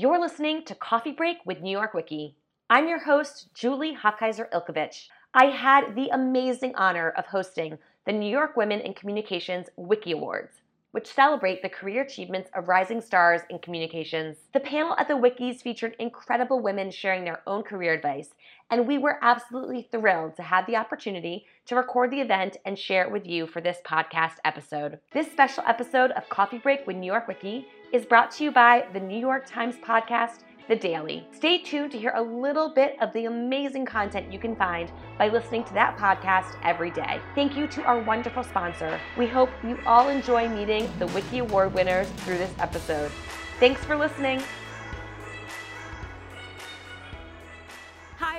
You're listening to Coffee Break with New York Wiki. I'm your host, Julie Hochheiser Ilkovich. I had the amazing honor of hosting the New York Women in Communications Wiki Awards, which celebrate the career achievements of rising stars in communications. The panel at the Wikis featured incredible women sharing their own career advice, and we were absolutely thrilled to have the opportunity to record the event and share it with you for this podcast episode. This special episode of Coffee Break with New York Wiki is brought to you by the New York Times podcast, The Daily. Stay tuned to hear a little bit of the amazing content you can find by listening to that podcast every day. Thank you to our wonderful sponsor. We hope you all enjoy meeting the Wiki Award winners through this episode. Thanks for listening.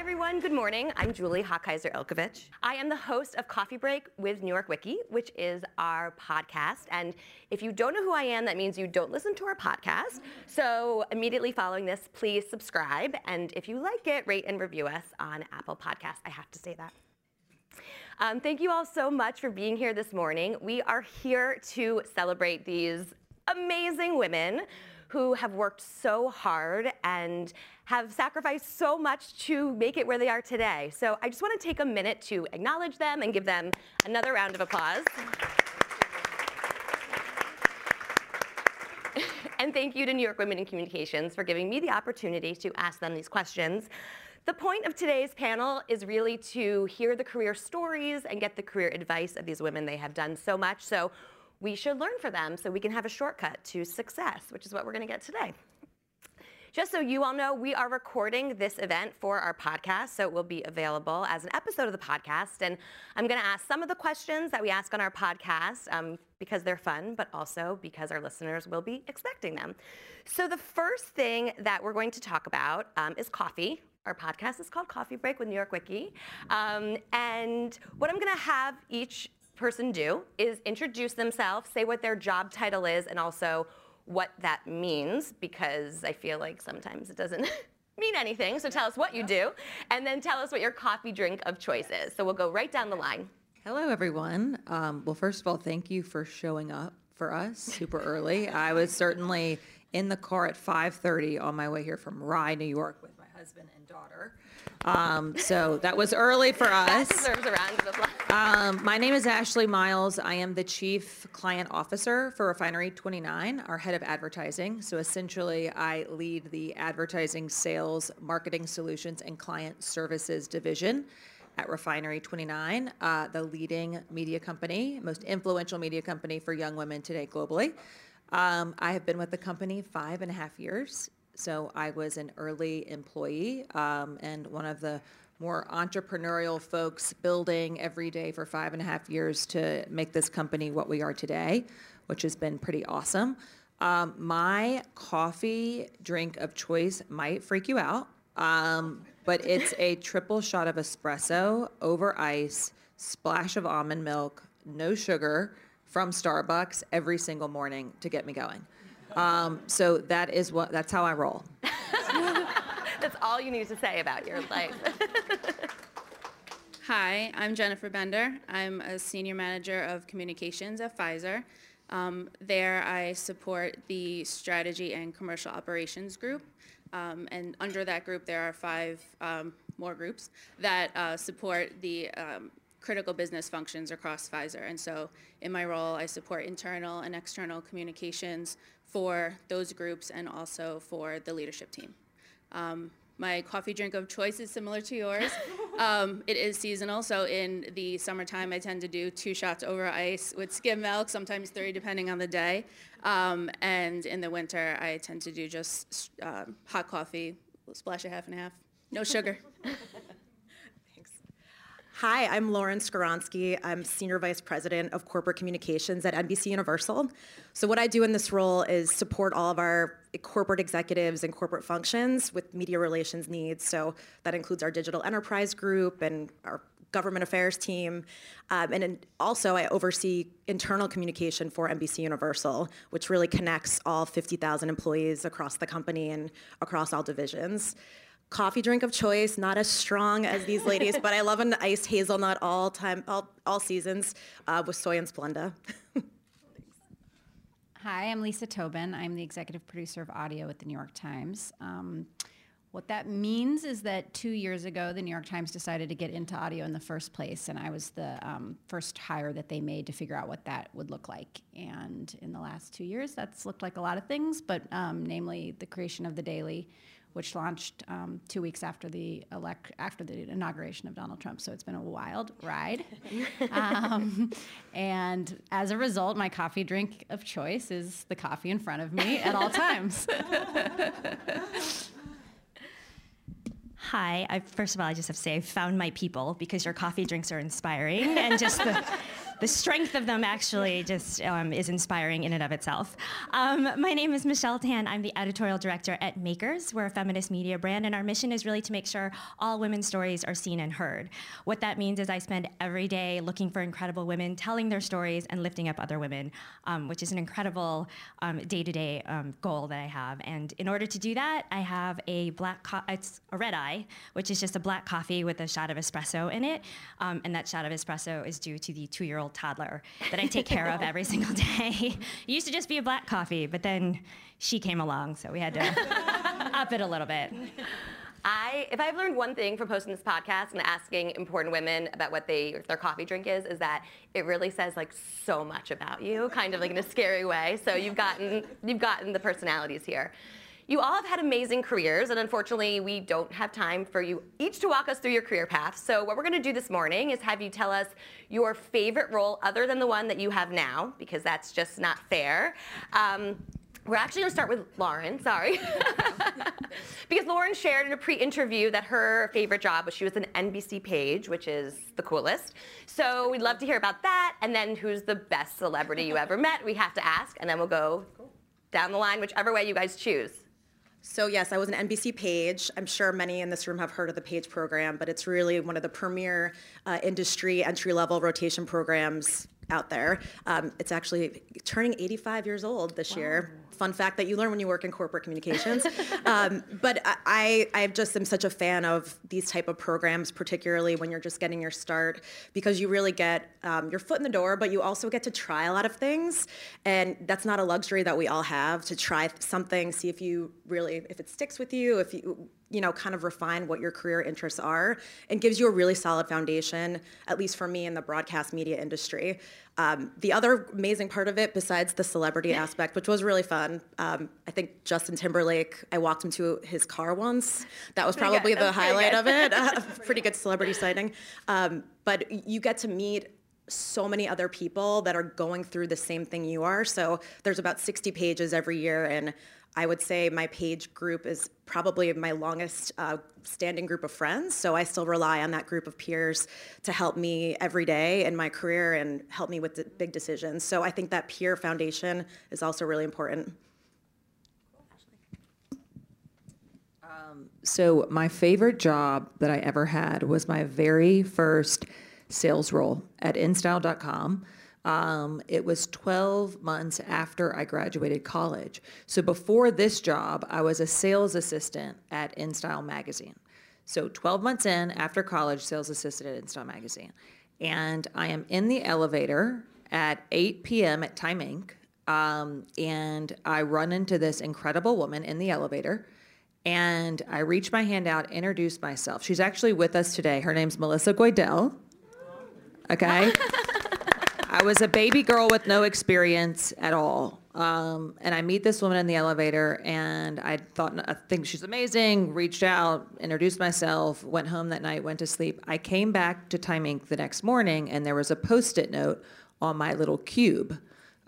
Everyone. Good morning. I'm Julie Hochheiser Ilkovich. I am the host of Coffee Break with New York Wiki, which is our podcast. And if you don't know who I am, that means you don't listen to our podcast. So immediately following this, please subscribe. And if you like it, rate and review us on Apple Podcasts. I have to say that. Um, thank you all so much for being here this morning. We are here to celebrate these amazing women who have worked so hard and have sacrificed so much to make it where they are today. So I just want to take a minute to acknowledge them and give them another round of applause. and thank you to New York Women in Communications for giving me the opportunity to ask them these questions. The point of today's panel is really to hear the career stories and get the career advice of these women. They have done so much. So we should learn from them so we can have a shortcut to success, which is what we're going to get today. Just so you all know, we are recording this event for our podcast, so it will be available as an episode of the podcast. And I'm going to ask some of the questions that we ask on our podcast um, because they're fun, but also because our listeners will be expecting them. So, the first thing that we're going to talk about um, is coffee. Our podcast is called Coffee Break with New York Wiki. Um, and what I'm going to have each person do is introduce themselves, say what their job title is, and also what that means because I feel like sometimes it doesn't mean anything. So tell us what you do, and then tell us what your coffee drink of choice is. So we'll go right down the line. Hello, everyone. Um, well, first of all, thank you for showing up for us super early. I was certainly in the car at 5:30 on my way here from Rye, New York, with my husband and daughter. Um, so that was early for us. That deserves a round of applause. Um, my name is Ashley Miles. I am the Chief Client Officer for Refinery 29, our head of advertising. So essentially, I lead the advertising, sales, marketing solutions, and client services division at Refinery 29, uh, the leading media company, most influential media company for young women today globally. Um, I have been with the company five and a half years. So I was an early employee um, and one of the more entrepreneurial folks building every day for five and a half years to make this company what we are today, which has been pretty awesome. Um, my coffee drink of choice might freak you out, um, but it's a triple shot of espresso over ice, splash of almond milk, no sugar from Starbucks every single morning to get me going. Um, so that is what that's how I roll. That's all you need to say about your life. Hi, I'm Jennifer Bender. I'm a senior manager of communications at Pfizer. Um, there, I support the strategy and commercial operations group. Um, and under that group, there are five um, more groups that uh, support the um, critical business functions across Pfizer. And so, in my role, I support internal and external communications for those groups and also for the leadership team. Um, my coffee drink of choice is similar to yours. Um, it is seasonal, so in the summertime, I tend to do two shots over ice with skim milk, sometimes three, depending on the day. Um, and in the winter, I tend to do just uh, hot coffee, splash a half and a half, no sugar. Hi, I'm Lauren Skoronsky. I'm Senior Vice President of Corporate Communications at NBC Universal. So, what I do in this role is support all of our corporate executives and corporate functions with media relations needs. So, that includes our digital enterprise group and our government affairs team. Um, and also, I oversee internal communication for NBC Universal, which really connects all 50,000 employees across the company and across all divisions coffee drink of choice, not as strong as these ladies, but I love an iced hazelnut all time, all, all seasons uh, with soy and Splenda. Hi, I'm Lisa Tobin. I'm the executive producer of audio at the New York Times. Um, what that means is that two years ago, the New York Times decided to get into audio in the first place, and I was the um, first hire that they made to figure out what that would look like. And in the last two years, that's looked like a lot of things, but um, namely the creation of the Daily, which launched um, two weeks after the elect after the inauguration of Donald Trump. So it's been a wild ride. um, and as a result, my coffee drink of choice is the coffee in front of me at all times. Hi. I, first of all, I just have to say I found my people because your coffee drinks are inspiring, and just the the strength of them actually just um, is inspiring in and of itself. Um, my name is Michelle Tan. I'm the editorial director at Makers. We're a feminist media brand, and our mission is really to make sure all women's stories are seen and heard. What that means is I spend every day looking for incredible women, telling their stories, and lifting up other women, um, which is an incredible day to day goal that I have. And in order to do that, I have a black, it's a red eye, which is just a black coffee with a shot of espresso in it. Um, and that shot of espresso is due to the two year old toddler that I take care of every single day. it used to just be a black coffee, but then she came along, so we had to up it a little bit. I, if I've learned one thing from posting this podcast and asking important women about what they their coffee drink is, is that it really says like so much about you, kind of like in a scary way. So you've gotten you've gotten the personalities here. You all have had amazing careers, and unfortunately, we don't have time for you each to walk us through your career path. So, what we're going to do this morning is have you tell us your favorite role other than the one that you have now, because that's just not fair. Um, we're actually going to start with Lauren, sorry. because Lauren shared in a pre interview that her favorite job was she was an NBC page, which is the coolest. So we'd love to hear about that. And then who's the best celebrity you ever met? We have to ask, and then we'll go down the line, whichever way you guys choose. So yes, I was an NBC Page. I'm sure many in this room have heard of the Page program, but it's really one of the premier uh, industry entry-level rotation programs out there. Um, it's actually turning 85 years old this wow. year. Fun fact that you learn when you work in corporate communications. um, but I, I just am such a fan of these type of programs, particularly when you're just getting your start, because you really get um, your foot in the door, but you also get to try a lot of things, and that's not a luxury that we all have to try something, see if you really, if it sticks with you, if you you know, kind of refine what your career interests are and gives you a really solid foundation, at least for me in the broadcast media industry. Um, the other amazing part of it, besides the celebrity aspect, which was really fun, um, I think Justin Timberlake, I walked him to his car once. That was probably the highlight of it. Uh, pretty good celebrity sighting. Um, but you get to meet so many other people that are going through the same thing you are. So there's about 60 pages every year, and I would say my page group is probably my longest uh, standing group of friends. So I still rely on that group of peers to help me every day in my career and help me with the big decisions. So I think that peer foundation is also really important. Um, so my favorite job that I ever had was my very first sales role at InStyle.com. Um, it was 12 months after I graduated college. So before this job, I was a sales assistant at InStyle Magazine. So 12 months in after college, sales assistant at InStyle Magazine. And I am in the elevator at 8 p.m. at Time Inc. Um, and I run into this incredible woman in the elevator. And I reach my hand out, introduce myself. She's actually with us today. Her name's Melissa Goidel. Okay. I was a baby girl with no experience at all. Um, and I meet this woman in the elevator, and I thought, I think she's amazing. Reached out, introduced myself, went home that night, went to sleep. I came back to Time Inc. the next morning, and there was a post it note on my little cube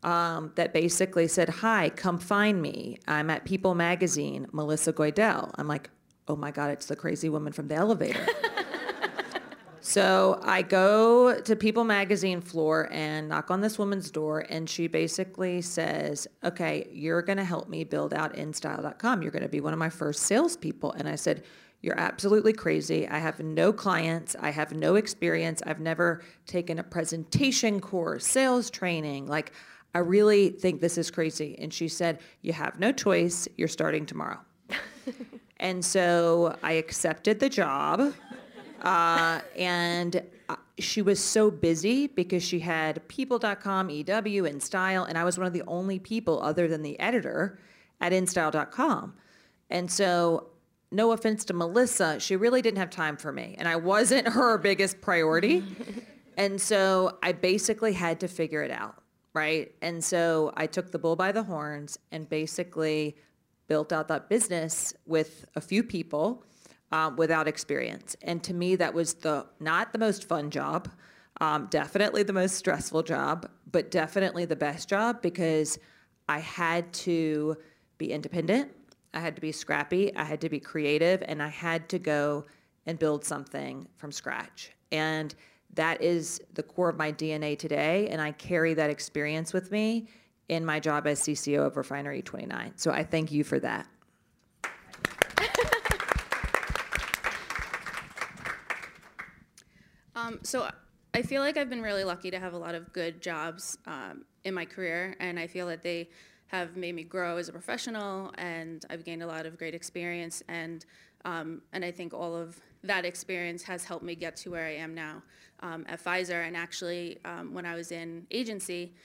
um, that basically said, Hi, come find me. I'm at People Magazine, Melissa Goidel. I'm like, Oh my God, it's the crazy woman from the elevator. So I go to People Magazine floor and knock on this woman's door, and she basically says, "Okay, you're going to help me build out InStyle.com. You're going to be one of my first salespeople." And I said, "You're absolutely crazy. I have no clients. I have no experience. I've never taken a presentation course, sales training. Like, I really think this is crazy." And she said, "You have no choice. You're starting tomorrow." and so I accepted the job. Uh, and uh, she was so busy because she had people.com, EW, and InStyle, and I was one of the only people other than the editor at InStyle.com. And so, no offense to Melissa, she really didn't have time for me, and I wasn't her biggest priority. and so, I basically had to figure it out, right? And so, I took the bull by the horns and basically built out that business with a few people um, without experience. And to me, that was the not the most fun job, um, definitely the most stressful job, but definitely the best job because I had to be independent, I had to be scrappy, I had to be creative, and I had to go and build something from scratch. And that is the core of my DNA today, and I carry that experience with me in my job as CCO of Refinery 29. So I thank you for that. Um, so I feel like I've been really lucky to have a lot of good jobs um, in my career, and I feel that they have made me grow as a professional, and I've gained a lot of great experience, and um, and I think all of that experience has helped me get to where I am now um, at Pfizer. And actually, um, when I was in agency,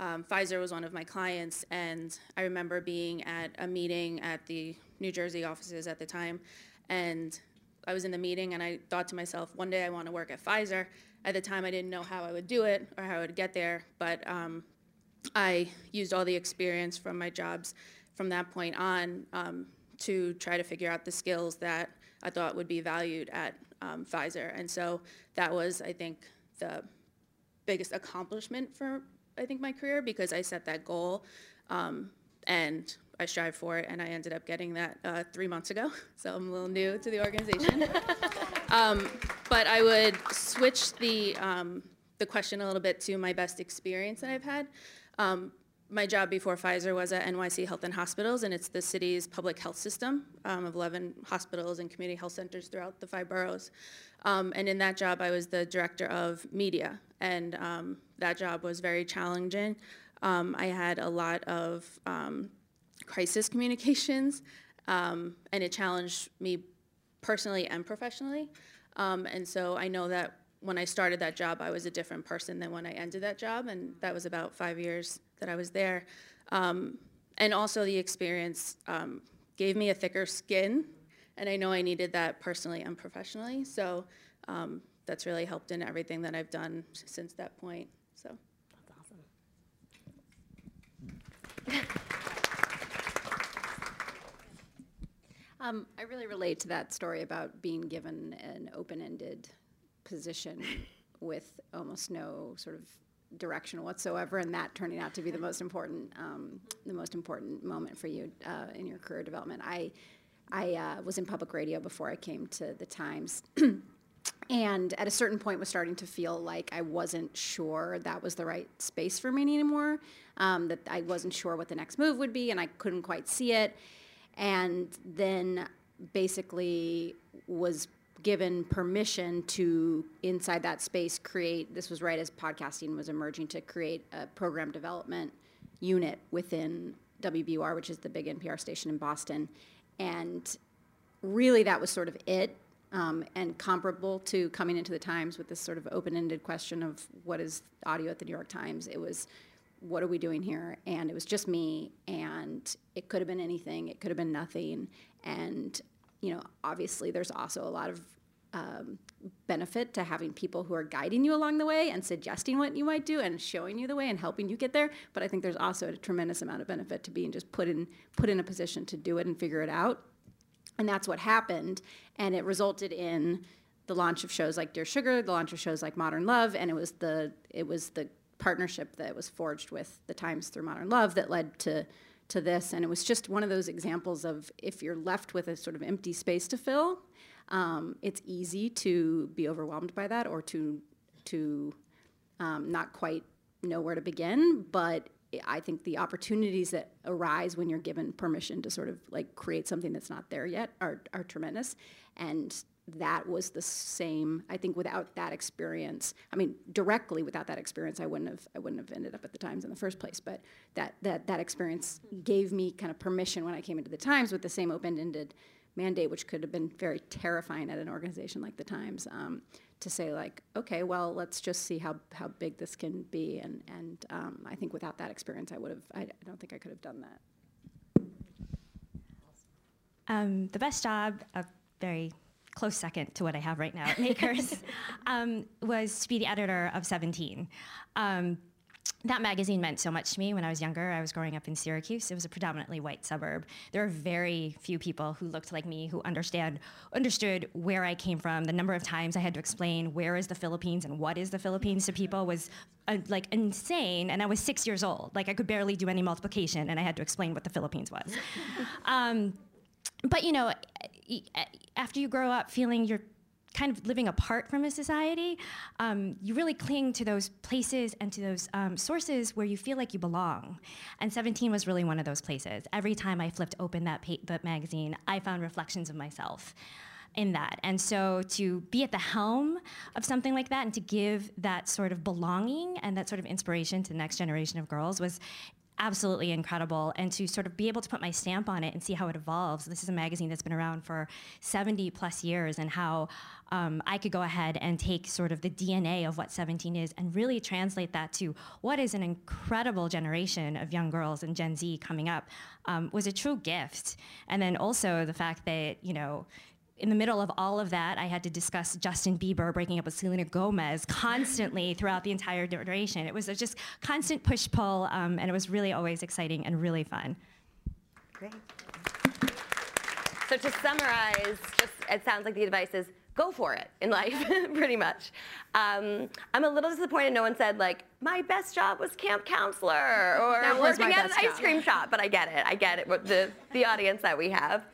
um, Pfizer was one of my clients, and I remember being at a meeting at the New Jersey offices at the time, and I was in the meeting and I thought to myself, one day I want to work at Pfizer. At the time, I didn't know how I would do it or how I would get there, but um, I used all the experience from my jobs from that point on um, to try to figure out the skills that I thought would be valued at um, Pfizer. And so that was, I think, the biggest accomplishment for, I think, my career because I set that goal um, and I strive for it, and I ended up getting that uh, three months ago. So I'm a little new to the organization. um, but I would switch the um, the question a little bit to my best experience that I've had. Um, my job before Pfizer was at NYC Health and Hospitals, and it's the city's public health system um, of 11 hospitals and community health centers throughout the five boroughs. Um, and in that job, I was the director of media, and um, that job was very challenging. I had a lot of crisis communications, um, and it challenged me personally and professionally. Um, and so I know that when I started that job, I was a different person than when I ended that job, and that was about five years that I was there. Um, and also, the experience um, gave me a thicker skin, and I know I needed that personally and professionally. So um, that's really helped in everything that I've done since that point. So that's awesome. Um, I really relate to that story about being given an open-ended position with almost no sort of direction whatsoever, and that turning out to be the most important, um, the most important moment for you uh, in your career development. I, I uh, was in public radio before I came to the Times. and at a certain point was starting to feel like I wasn't sure that was the right space for me anymore, um, that I wasn't sure what the next move would be, and I couldn't quite see it and then basically was given permission to inside that space create this was right as podcasting was emerging to create a program development unit within WBUR which is the big NPR station in Boston. And really that was sort of it um, and comparable to coming into the Times with this sort of open-ended question of what is audio at the New York Times. It was what are we doing here? And it was just me, and it could have been anything. It could have been nothing. And you know, obviously, there's also a lot of um, benefit to having people who are guiding you along the way and suggesting what you might do and showing you the way and helping you get there. But I think there's also a tremendous amount of benefit to being just put in put in a position to do it and figure it out. And that's what happened, and it resulted in the launch of shows like Dear Sugar, the launch of shows like Modern Love, and it was the it was the partnership that was forged with the Times through Modern Love that led to to this. And it was just one of those examples of if you're left with a sort of empty space to fill, um, it's easy to be overwhelmed by that or to to um, not quite know where to begin. But I think the opportunities that arise when you're given permission to sort of like create something that's not there yet are, are tremendous. And that was the same. I think without that experience, I mean, directly without that experience, I wouldn't have I wouldn't have ended up at the Times in the first place. But that that that experience gave me kind of permission when I came into the Times with the same open-ended mandate, which could have been very terrifying at an organization like the Times, um, to say like, okay, well, let's just see how, how big this can be. And, and um, I think without that experience, I would have, I, don't think I could have done that. Um, the best job, a very close second to what I have right now at Makers, um, was to be the editor of 17. Um, that magazine meant so much to me when I was younger. I was growing up in Syracuse. It was a predominantly white suburb. There are very few people who looked like me who understand understood where I came from. The number of times I had to explain where is the Philippines and what is the Philippines to people was uh, like insane. And I was six years old. Like I could barely do any multiplication, and I had to explain what the Philippines was. um, but you know, after you grow up feeling you're kind of living apart from a society, um, you really cling to those places and to those um, sources where you feel like you belong. And 17 was really one of those places. Every time I flipped open that, that magazine, I found reflections of myself in that. And so to be at the helm of something like that and to give that sort of belonging and that sort of inspiration to the next generation of girls was absolutely incredible and to sort of be able to put my stamp on it and see how it evolves. This is a magazine that's been around for 70 plus years and how um, I could go ahead and take sort of the DNA of what 17 is and really translate that to what is an incredible generation of young girls and Gen Z coming up um, was a true gift. And then also the fact that, you know, in the middle of all of that, I had to discuss Justin Bieber breaking up with Selena Gomez constantly throughout the entire duration. It was just constant push pull, um, and it was really always exciting and really fun. Great. So to summarize, just it sounds like the advice is go for it in life, pretty much. Um, I'm a little disappointed no one said like my best job was camp counselor or working at an job. ice cream shop, but I get it. I get it. The the audience that we have.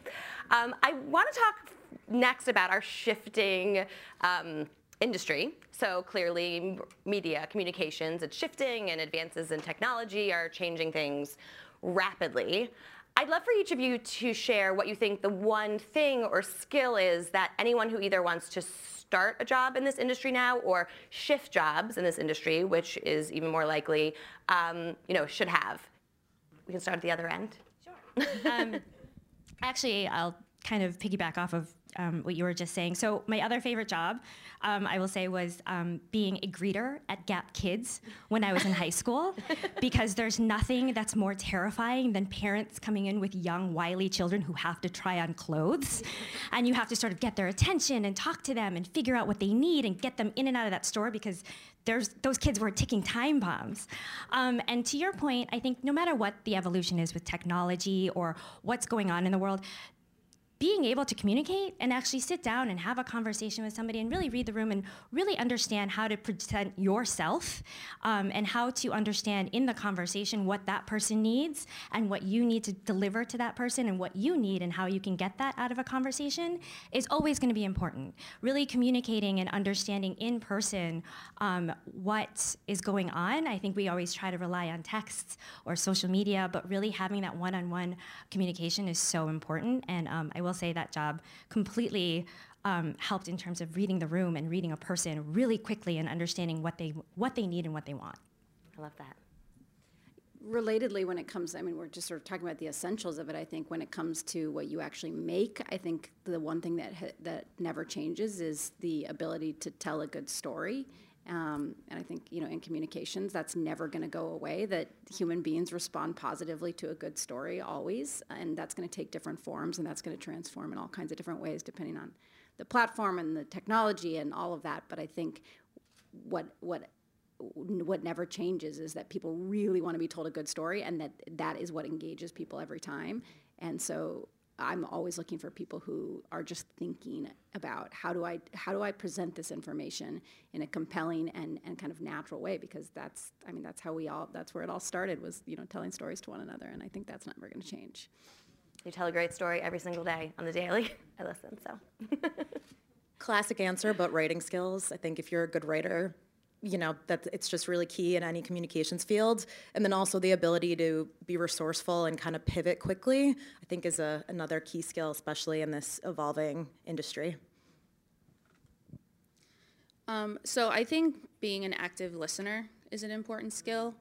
Um, I want to talk next about our shifting um, industry. So clearly, media, communications, it's shifting, and advances in technology are changing things rapidly. I'd love for each of you to share what you think the one thing or skill is that anyone who either wants to start a job in this industry now or shift jobs in this industry, which is even more likely, um, you know, should have. We can start at the other end. Sure. um, actually, I'll kind of piggyback off of um, what you were just saying. So my other favorite job, um, I will say, was um, being a greeter at Gap Kids when I was in high school, because there's nothing that's more terrifying than parents coming in with young, wily children who have to try on clothes, and you have to sort of get their attention and talk to them and figure out what they need and get them in and out of that store because there's those kids were ticking time bombs. Um, and to your point, I think no matter what the evolution is with technology or what's going on in the world, being able to communicate and actually sit down and have a conversation with somebody and really read the room and really understand how to present yourself um, and how to understand in the conversation what that person needs and what you need to deliver to that person and what you need and how you can get that out of a conversation is always going to be important. Really communicating and understanding in person um, what is going on. I think we always try to rely on texts or social media, but really having that one on one communication is so important. And um, I will will say that job completely um, helped in terms of reading the room and reading a person really quickly and understanding what they what they need and what they want. I love that. Relatedly, when it comes, I mean, we're just sort of talking about the essentials of it. I think when it comes to what you actually make, I think the one thing that that never changes is the ability to tell a good story um, and I think, you know, in communications, that's never going to go away, that human beings respond positively to a good story always. And that's going to take different forms and that's going to transform in all kinds of different ways depending on the platform and the technology and all of that. But I think what, what, what never changes is that people really want to be told a good story and that that is what engages people every time. And so I'm always looking for people who are just thinking about how do I how do I present this information in a compelling and, and kind of natural way because that's I mean that's how we all that's where it all started was you know telling stories to one another and I think that's never going to change. You tell a great story every single day on the daily. I listen so. Classic answer, but writing skills. I think if you're a good writer, you know that it's just really key in any communications field. And then also the ability to be resourceful and kind of pivot quickly i think is a, another key skill especially in this evolving industry. Um, so i think being an active listener is an important skill.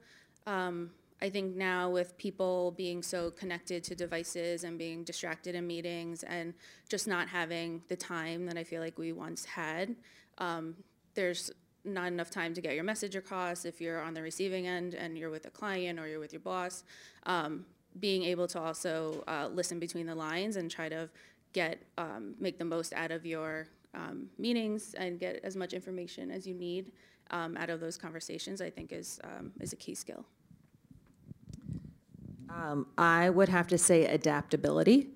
Um, I think now with people being so connected to devices and being distracted in meetings and just not having the time that I feel like we once had, um, there's not enough time to get your message across if you're on the receiving end and you're with a client or you're with your boss. Um, being able to also uh, listen between the lines and try to get um, make the most out of your um, meetings and get as much information as you need um, out of those conversations, I think is um, is a key skill. Um, I would have to say adaptability,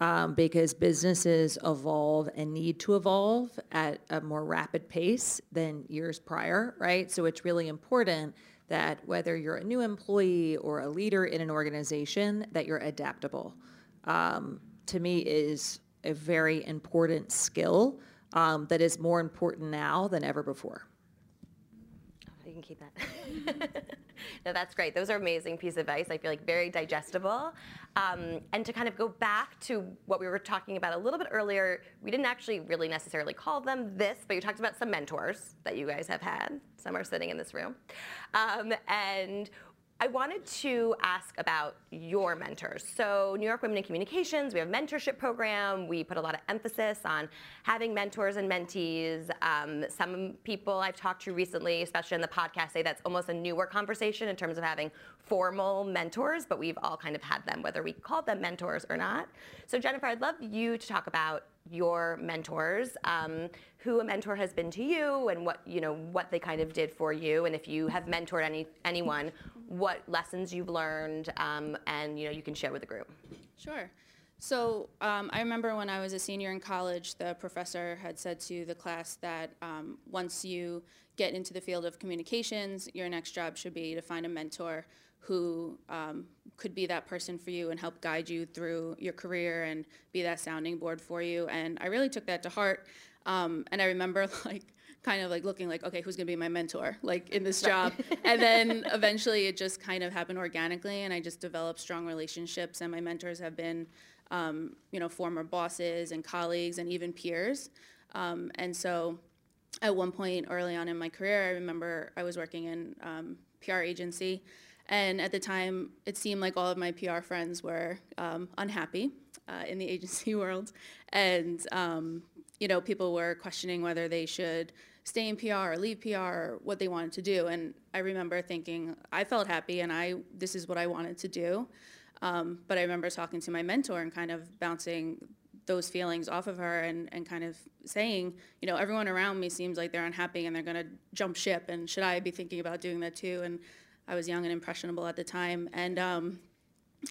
um, because businesses evolve and need to evolve at a more rapid pace than years prior, right? So it's really important that whether you're a new employee or a leader in an organization, that you're adaptable. Um, to me, is a very important skill um, that is more important now than ever before. You can keep that. no, that's great. Those are amazing piece of advice. I feel like very digestible. Um, and to kind of go back to what we were talking about a little bit earlier, we didn't actually really necessarily call them this, but you talked about some mentors that you guys have had. Some are sitting in this room. Um, and I wanted to ask about your mentors. So New York Women in Communications, we have a mentorship program. We put a lot of emphasis on having mentors and mentees. Um, some people I've talked to recently, especially in the podcast, say that's almost a newer conversation in terms of having formal mentors, but we've all kind of had them, whether we called them mentors or not. So Jennifer, I'd love you to talk about your mentors, um, who a mentor has been to you, and what you know what they kind of did for you, and if you have mentored any anyone, what lessons you've learned, um, and you know you can share with the group. Sure. So um, I remember when I was a senior in college, the professor had said to the class that um, once you get into the field of communications, your next job should be to find a mentor who um, could be that person for you and help guide you through your career and be that sounding board for you. And I really took that to heart. Um, and I remember like kind of like looking like, okay, who's gonna be my mentor, like in this job? and then eventually it just kind of happened organically, and I just developed strong relationships. And my mentors have been, um, you know, former bosses and colleagues and even peers. Um, and so, at one point early on in my career, I remember I was working in um, PR agency, and at the time, it seemed like all of my PR friends were um, unhappy uh, in the agency world, and um, you know, people were questioning whether they should stay in PR or leave PR or what they wanted to do. And I remember thinking, I felt happy and I this is what I wanted to do. Um, but I remember talking to my mentor and kind of bouncing those feelings off of her and, and kind of saying, you know, everyone around me seems like they're unhappy and they're going to jump ship. And should I be thinking about doing that too? And I was young and impressionable at the time. And, um,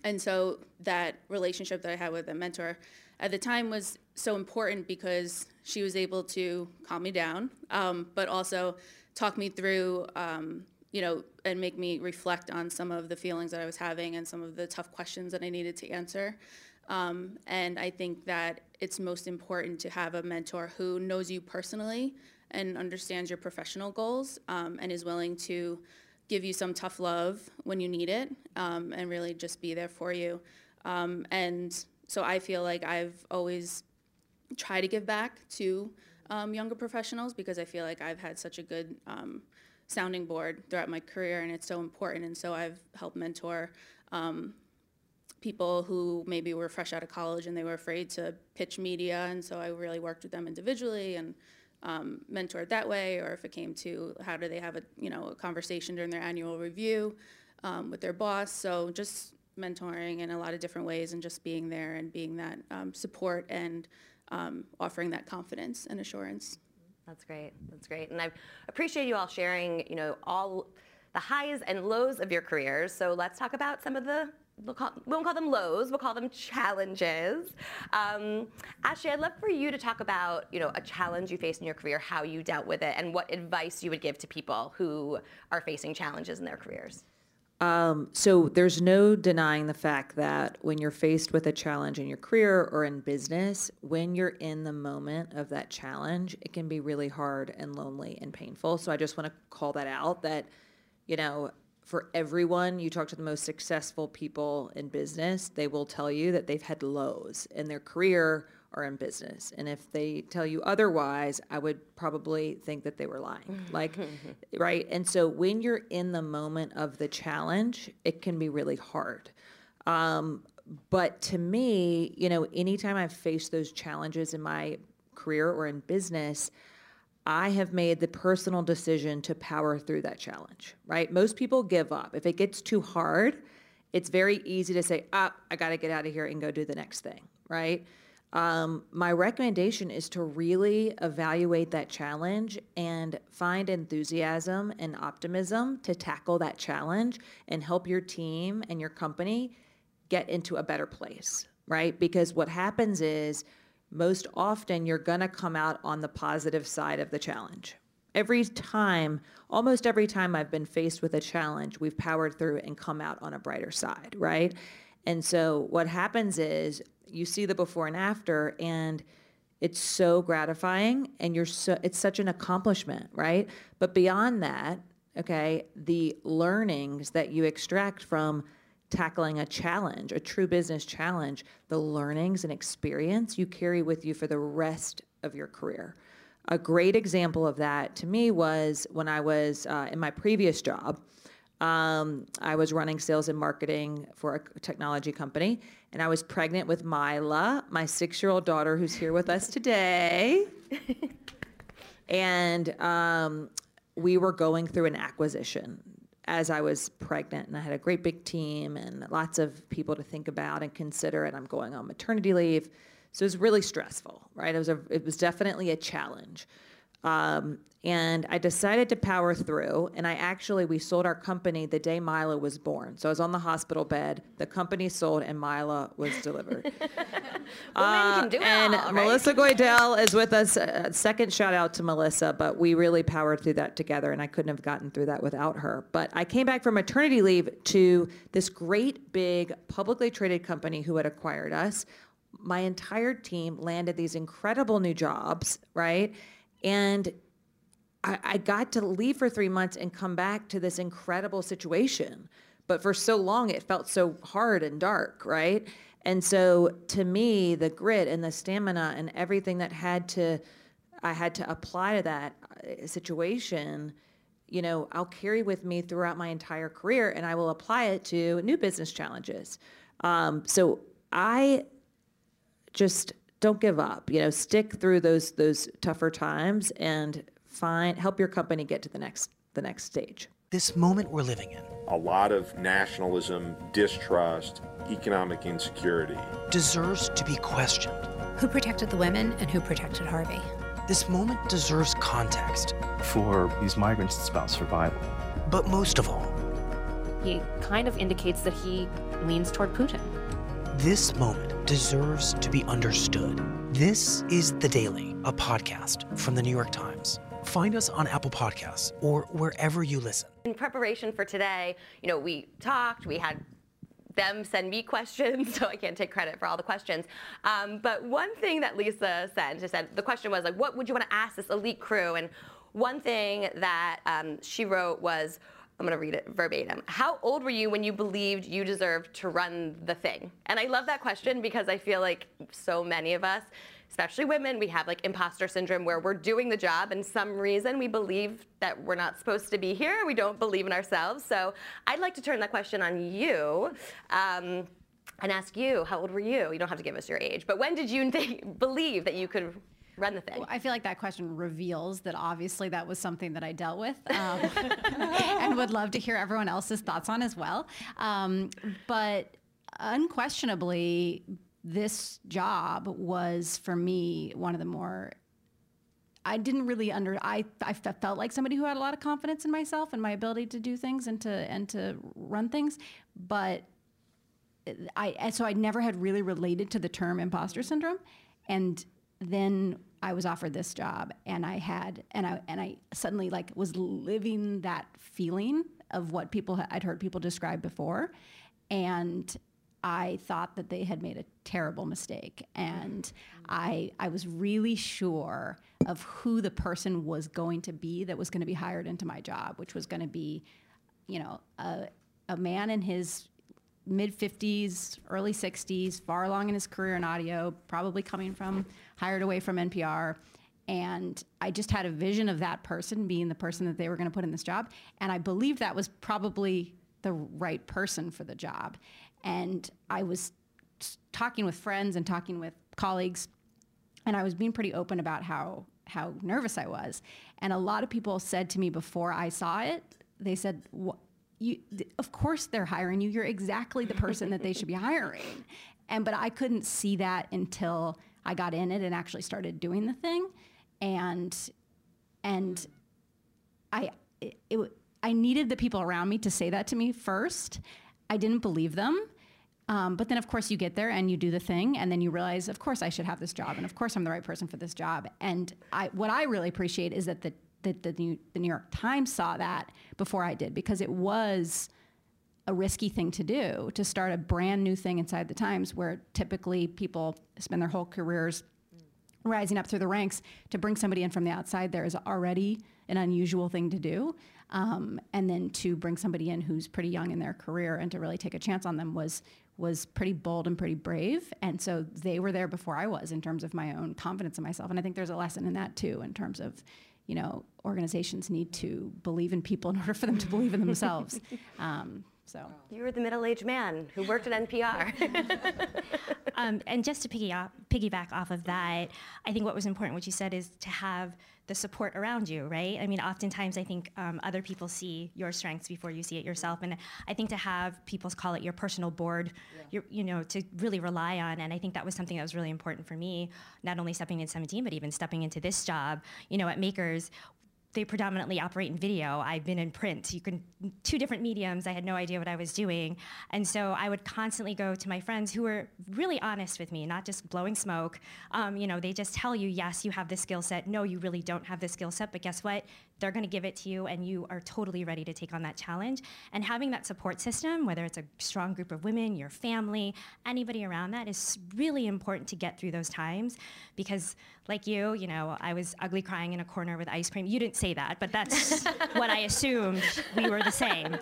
and so that relationship that I had with a mentor at the time was so important because she was able to calm me down, um, but also talk me through, um, you know, and make me reflect on some of the feelings that I was having and some of the tough questions that I needed to answer. Um, and I think that it's most important to have a mentor who knows you personally and understands your professional goals um, and is willing to give you some tough love when you need it um, and really just be there for you. Um, and so I feel like I've always tried to give back to um, younger professionals because I feel like I've had such a good um, sounding board throughout my career and it's so important. And so I've helped mentor um, people who maybe were fresh out of college and they were afraid to pitch media. And so I really worked with them individually and um, mentored that way. Or if it came to how do they have a, you know, a conversation during their annual review um, with their boss. So just mentoring in a lot of different ways and just being there and being that um, support and um, offering that confidence and assurance. That's great. That's great. And I appreciate you all sharing, you know, all the highs and lows of your careers. So let's talk about some of the we'll call, we won't call them lows, we'll call them challenges. Um, Ashley, I'd love for you to talk about, you know, a challenge you faced in your career, how you dealt with it, and what advice you would give to people who are facing challenges in their careers. Um, so there's no denying the fact that when you're faced with a challenge in your career or in business, when you're in the moment of that challenge, it can be really hard and lonely and painful. So I just want to call that out that, you know, for everyone, you talk to the most successful people in business, they will tell you that they've had lows in their career or in business. And if they tell you otherwise, I would probably think that they were lying. like, right? And so when you're in the moment of the challenge, it can be really hard. Um, but to me, you know, anytime I've faced those challenges in my career or in business, I have made the personal decision to power through that challenge, right? Most people give up. If it gets too hard, it's very easy to say, ah, I got to get out of here and go do the next thing, right? Um, my recommendation is to really evaluate that challenge and find enthusiasm and optimism to tackle that challenge and help your team and your company get into a better place, right? Because what happens is, most often you're going to come out on the positive side of the challenge. Every time, almost every time I've been faced with a challenge, we've powered through and come out on a brighter side, right? And so what happens is you see the before and after and it's so gratifying and you're so it's such an accomplishment, right? But beyond that, okay, the learnings that you extract from tackling a challenge, a true business challenge, the learnings and experience you carry with you for the rest of your career. A great example of that to me was when I was uh, in my previous job. Um, I was running sales and marketing for a technology company, and I was pregnant with Mila, my six year old daughter, who's here with us today. and um, we were going through an acquisition as I was pregnant, and I had a great big team and lots of people to think about and consider. And I'm going on maternity leave, so it was really stressful, right? It was a, it was definitely a challenge. Um, and I decided to power through. And I actually, we sold our company the day Mila was born. So I was on the hospital bed. The company sold, and Mila was delivered. Do and all, right? Melissa Goidel is with us. Uh, second shout out to Melissa, but we really powered through that together, and I couldn't have gotten through that without her. But I came back from maternity leave to this great big publicly traded company who had acquired us. My entire team landed these incredible new jobs, right? And I, I got to leave for three months and come back to this incredible situation. But for so long, it felt so hard and dark, right? And so to me, the grit and the stamina and everything that had to, I had to apply to that uh, situation, you know, I'll carry with me throughout my entire career and I will apply it to new business challenges. Um, so I just don't give up. You know, stick through those those tougher times and find help your company get to the next the next stage. This moment we're living in a lot of nationalism, distrust, economic insecurity. deserves to be questioned. Who protected the women and who protected Harvey? This moment deserves context. for these migrants, it's about survival. But most of all, He kind of indicates that he leans toward Putin. This moment deserves to be understood. This is The Daily, a podcast from the New York Times. Find us on Apple Podcasts or wherever you listen. In preparation for today, you know, we talked, we had them send me questions, so I can't take credit for all the questions. Um, but one thing that Lisa said, she said, the question was like, what would you want to ask this elite crew? And one thing that um, she wrote was, I'm going to read it verbatim. How old were you when you believed you deserved to run the thing? And I love that question because I feel like so many of us, especially women, we have like imposter syndrome where we're doing the job and some reason we believe that we're not supposed to be here. We don't believe in ourselves. So I'd like to turn that question on you. Um, and ask you, how old were you? You don't have to give us your age, but when did you think, believe that you could run the thing? Well, I feel like that question reveals that obviously that was something that I dealt with um, and would love to hear everyone else's thoughts on as well. Um, but unquestionably, this job was for me one of the more I didn't really under I I felt like somebody who had a lot of confidence in myself and my ability to do things and to and to run things, but I so I never had really related to the term imposter syndrome, and then I was offered this job, and I had and I and I suddenly like was living that feeling of what people I'd heard people describe before, and I thought that they had made a terrible mistake, and I I was really sure of who the person was going to be that was going to be hired into my job, which was going to be, you know, a a man in his mid 50s, early 60s, far along in his career in audio, probably coming from hired away from NPR. And I just had a vision of that person being the person that they were going to put in this job. And I believed that was probably the right person for the job. And I was talking with friends and talking with colleagues, and I was being pretty open about how how nervous I was. And a lot of people said to me before I saw it, they said, you, of course they're hiring you. You're exactly the person that they should be hiring. And but I couldn't see that until I got in it and actually started doing the thing. And and I it, it, I needed the people around me to say that to me first. I didn't believe them. Um, but then, of course, you get there and you do the thing, and then you realize, of course, I should have this job, and of course, I'm the right person for this job. And I, what I really appreciate is that the that the New, the New York Times saw that before I did because it was a risky thing to do to start a brand new thing inside the Times where typically people spend their whole careers rising up through the ranks to bring somebody in from the outside. There is already an unusual thing to do um, and then to bring somebody in who's pretty young in their career and to really take a chance on them was was pretty bold and pretty brave. And so they were there before i was in terms of my own confidence in myself. And i think there's a lesson in that too in terms of you know, organizations need to believe in people in order for them to believe in themselves. Um, so you were the middle-aged man who worked at NPR. um, and just to piggy off, piggyback off of that, I think what was important, what you said, is to have the support around you, right? I mean, oftentimes I think um, other people see your strengths before you see it yourself, and I think to have people call it your personal board, yeah. your, you know, to really rely on, and I think that was something that was really important for me, not only stepping in 17, but even stepping into this job, you know, at Makers they predominantly operate in video. I've been in print. You can two different mediums. I had no idea what I was doing, and so I would constantly go to my friends who were really honest with me, not just blowing smoke. Um, you know, they just tell you, yes, you have the skill set. No, you really don't have the skill set. But guess what? they're going to give it to you and you are totally ready to take on that challenge and having that support system whether it's a strong group of women your family anybody around that is really important to get through those times because like you you know i was ugly crying in a corner with ice cream you didn't say that but that's what i assumed we were the same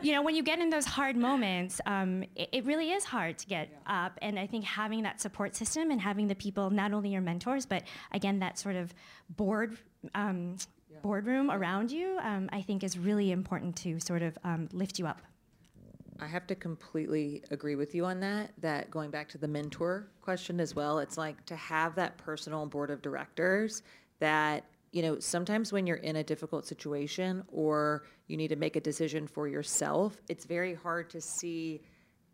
you know, when you get in those hard moments, um, it, it, really is hard to get yeah. up. And I think having that support system and having the people, not only your mentors, but again, that sort of board um, boardroom around you, um, I think is really important to sort of um, lift you up. I have to completely agree with you on that. That going back to the mentor question as well, it's like to have that personal board of directors that, you know, sometimes when you're in a difficult situation or you need to make a decision for yourself, it's very hard to see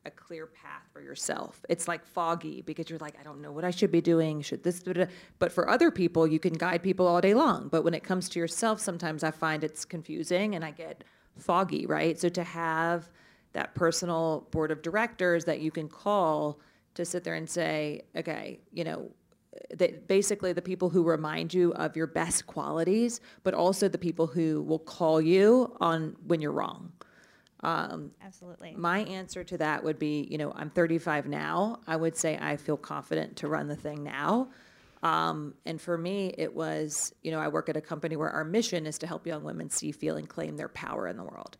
a clear path for yourself. It's like foggy because you're like, I don't know what I should be doing. Should this, but for other people, you can guide people all day long. But when it comes to yourself, sometimes I find it's confusing and I get foggy, right? So to have that personal board of directors that you can call to sit there and say, okay, you know, that basically the people who remind you of your best qualities, but also the people who will call you on when you're wrong. Um, Absolutely. My answer to that would be, you know, I'm 35 now. I would say I feel confident to run the thing now. Um, and for me, it was, you know, I work at a company where our mission is to help young women see, feel, and claim their power in the world.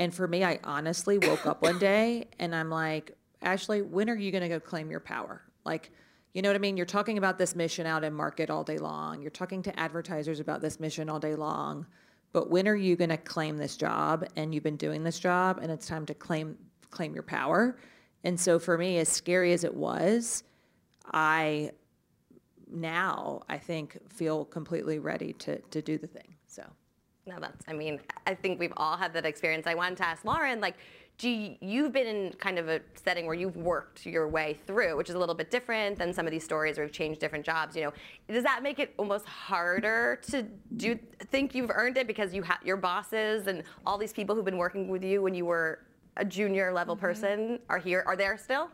And for me, I honestly woke up one day and I'm like, Ashley, when are you going to go claim your power? Like, you know what I mean? You're talking about this mission out in market all day long. You're talking to advertisers about this mission all day long but when are you going to claim this job and you've been doing this job and it's time to claim claim your power and so for me as scary as it was i now i think feel completely ready to to do the thing so no that's i mean i think we've all had that experience i wanted to ask lauren like do you, you've been in kind of a setting where you've worked your way through, which is a little bit different than some of these stories where you've changed different jobs. You know, does that make it almost harder to do think you've earned it because you have your bosses and all these people who've been working with you when you were a junior level mm-hmm. person are here are there still?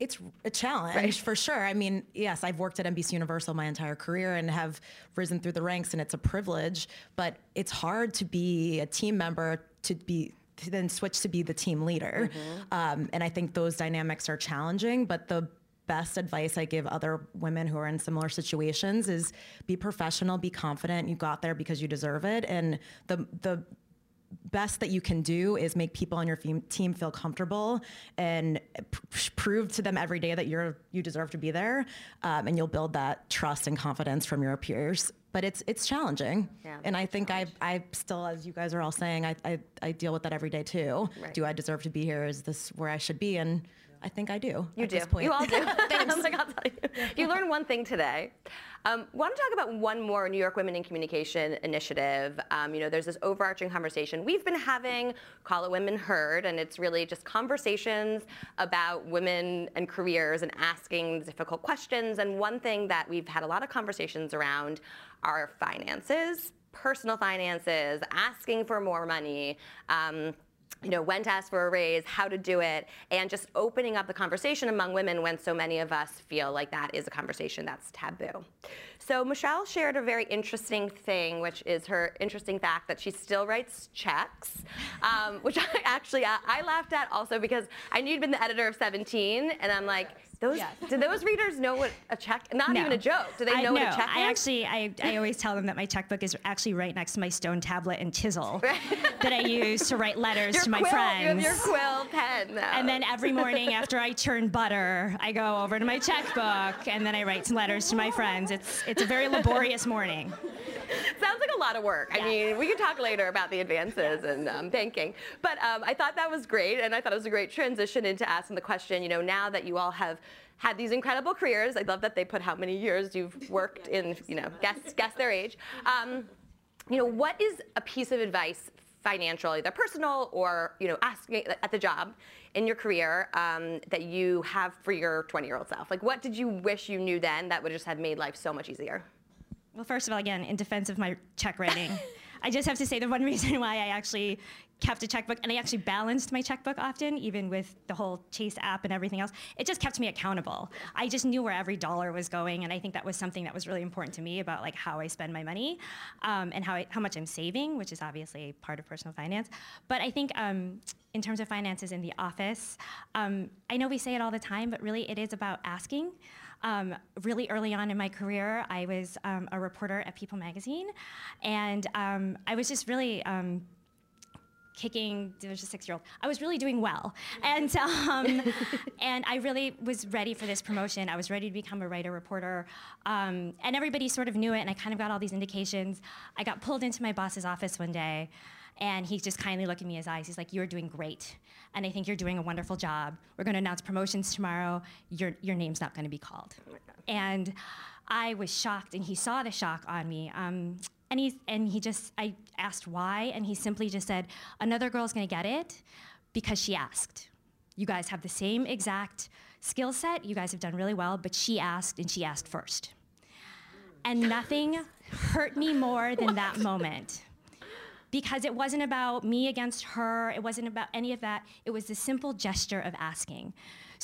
It's a challenge right. for sure. I mean, yes, I've worked at NBC Universal my entire career and have risen through the ranks, and it's a privilege. But it's hard to be a team member to be to then switch to be the team leader. Mm-hmm. Um, and I think those dynamics are challenging, but the best advice I give other women who are in similar situations is be professional, be confident. You got there because you deserve it. And the the best that you can do is make people on your team feel comfortable and pr- prove to them every day that you're you deserve to be there, um, and you'll build that trust and confidence from your peers. But it's it's challenging, Yeah. and I think I I still, as you guys are all saying, I I, I deal with that every day too. Right. Do I deserve to be here? Is this where I should be? And I think I do. You do. You all do. I'm like, I'll tell you. You learned one thing today. Um, want to talk about one more New York Women in Communication initiative. Um, you know, there's this overarching conversation we've been having, call it Women Heard, and it's really just conversations about women and careers and asking difficult questions. And one thing that we've had a lot of conversations around are finances, personal finances, asking for more money. Um, you know, when to ask for a raise, how to do it, and just opening up the conversation among women when so many of us feel like that is a conversation that's taboo. So Michelle shared a very interesting thing, which is her interesting fact that she still writes checks, um, which I actually I, I laughed at also because I knew you'd been the editor of 17, and I'm like, those do those readers know what a check? Not No. even a joke. Do they I, know what no, a check I is? actually, I, I always tell them that my checkbook is actually right next to my stone tablet and chisel that I use to write letters your to my quill, friends. You your quill pen. now. And then every morning after I churn butter, I go over to my checkbook and then I write some letters to my friends. It's it's a very laborious morning. Sounds like a lot of work. I mean, we can talk later about the advances in um, banking. But um, I thought that was great, and I thought it was a great transition into asking the question, you know, now that you all have had these incredible careers, I love that they put how many years you've worked in, you know, guess, guess their age. Um, you know, what is a piece of advice, financial, either personal or, you know, asking at the job in your career um, that you have for your 20-year-old self? Like, what did you wish you knew then that would just have made life so much easier? Well, first of all, again, in defense of my check writing, I just have to say the one reason why I actually kept a checkbook and I actually balanced my checkbook often, even with the whole Chase app and everything else, it just kept me accountable. I just knew where every dollar was going, and I think that was something that was really important to me about like how I spend my money um, and how I, how much I'm saving, which is obviously part of personal finance. But I think. Um, in terms of finances in the office, um, I know we say it all the time, but really it is about asking. Um, really early on in my career, I was um, a reporter at People Magazine, and um, I was just really um, kicking. There was a six-year-old. I was really doing well, and um, and I really was ready for this promotion. I was ready to become a writer reporter, um, and everybody sort of knew it. And I kind of got all these indications. I got pulled into my boss's office one day. And he just kindly looked at me in his eyes. He's like, "You're doing great, and I think you're doing a wonderful job. We're going to announce promotions tomorrow. Your your name's not going to be called." and I was shocked, and he saw the shock on me. Um, and he and he just I asked why, and he simply just said, "Another girl's going to get it because she asked. You guys have the same exact skill set. You guys have done really well, but she asked, and she asked first. And nothing hurt me more than that moment because it wasn't about me against her, it wasn't about any of that. It was the simple gesture of asking.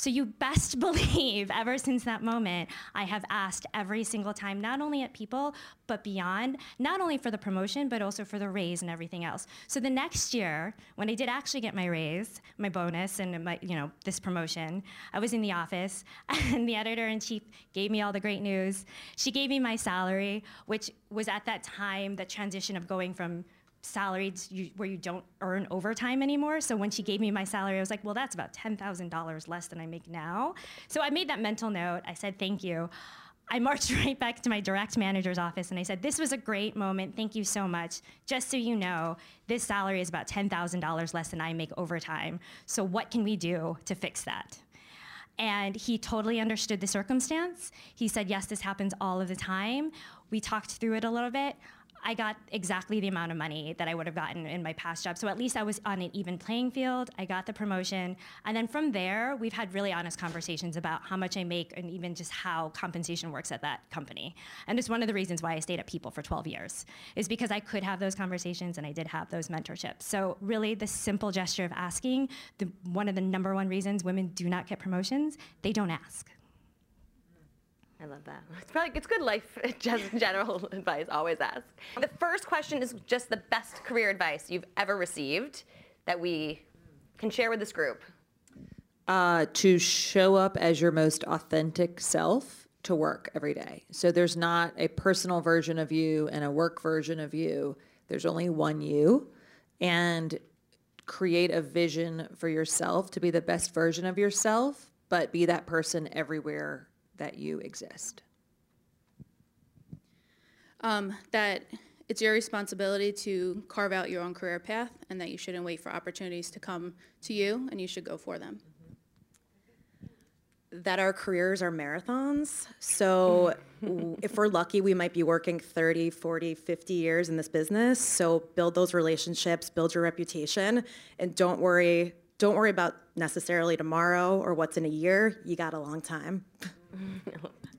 So you best believe, ever since that moment, I have asked every single time, not only at people, but beyond, not only for the promotion, but also for the raise and everything else. So the next year, when I did actually get my raise, my bonus, and my, you know, this promotion, I was in the office, and the editor in chief gave me all the great news. She gave me my salary, which was at that time the transition of going from salaried where you don't earn overtime anymore. So when she gave me my salary, I was like, well, that's about $10,000 less than I make now. So I made that mental note. I said, thank you. I marched right back to my direct manager's office and I said, This was a great moment. Thank you so much. Just so you know, this salary is about $10,000 less than I make overtime. So, what can we do to fix that? And he totally understood the circumstance. He said, Yes, this happens all of the time. We talked through it a little bit. I got exactly the amount of money that I would have gotten in my past job. So at least I was on an even playing field. I got the promotion. And then from there, we've had really honest conversations about how much I make and even just how compensation works at that company. And it's one of the reasons why I stayed at People for 12 years, is because I could have those conversations and I did have those mentorships. So really, the simple gesture of asking, the, one of the number one reasons women do not get promotions, they don't ask. I love that. It's probably it's good life just general advice. Always ask. The first question is just the best career advice you've ever received that we can share with this group. Uh, to show up as your most authentic self to work every day. So there's not a personal version of you and a work version of you. There's only one you. and create a vision for yourself to be the best version of yourself, but be that person everywhere that you exist? Um, that it's your responsibility to carve out your own career path and that you shouldn't wait for opportunities to come to you and you should go for them. That our careers are marathons. So if we're lucky, we might be working 30, 40, 50 years in this business. So build those relationships, build your reputation, and don't worry, don't worry about necessarily tomorrow or what's in a year. You got a long time.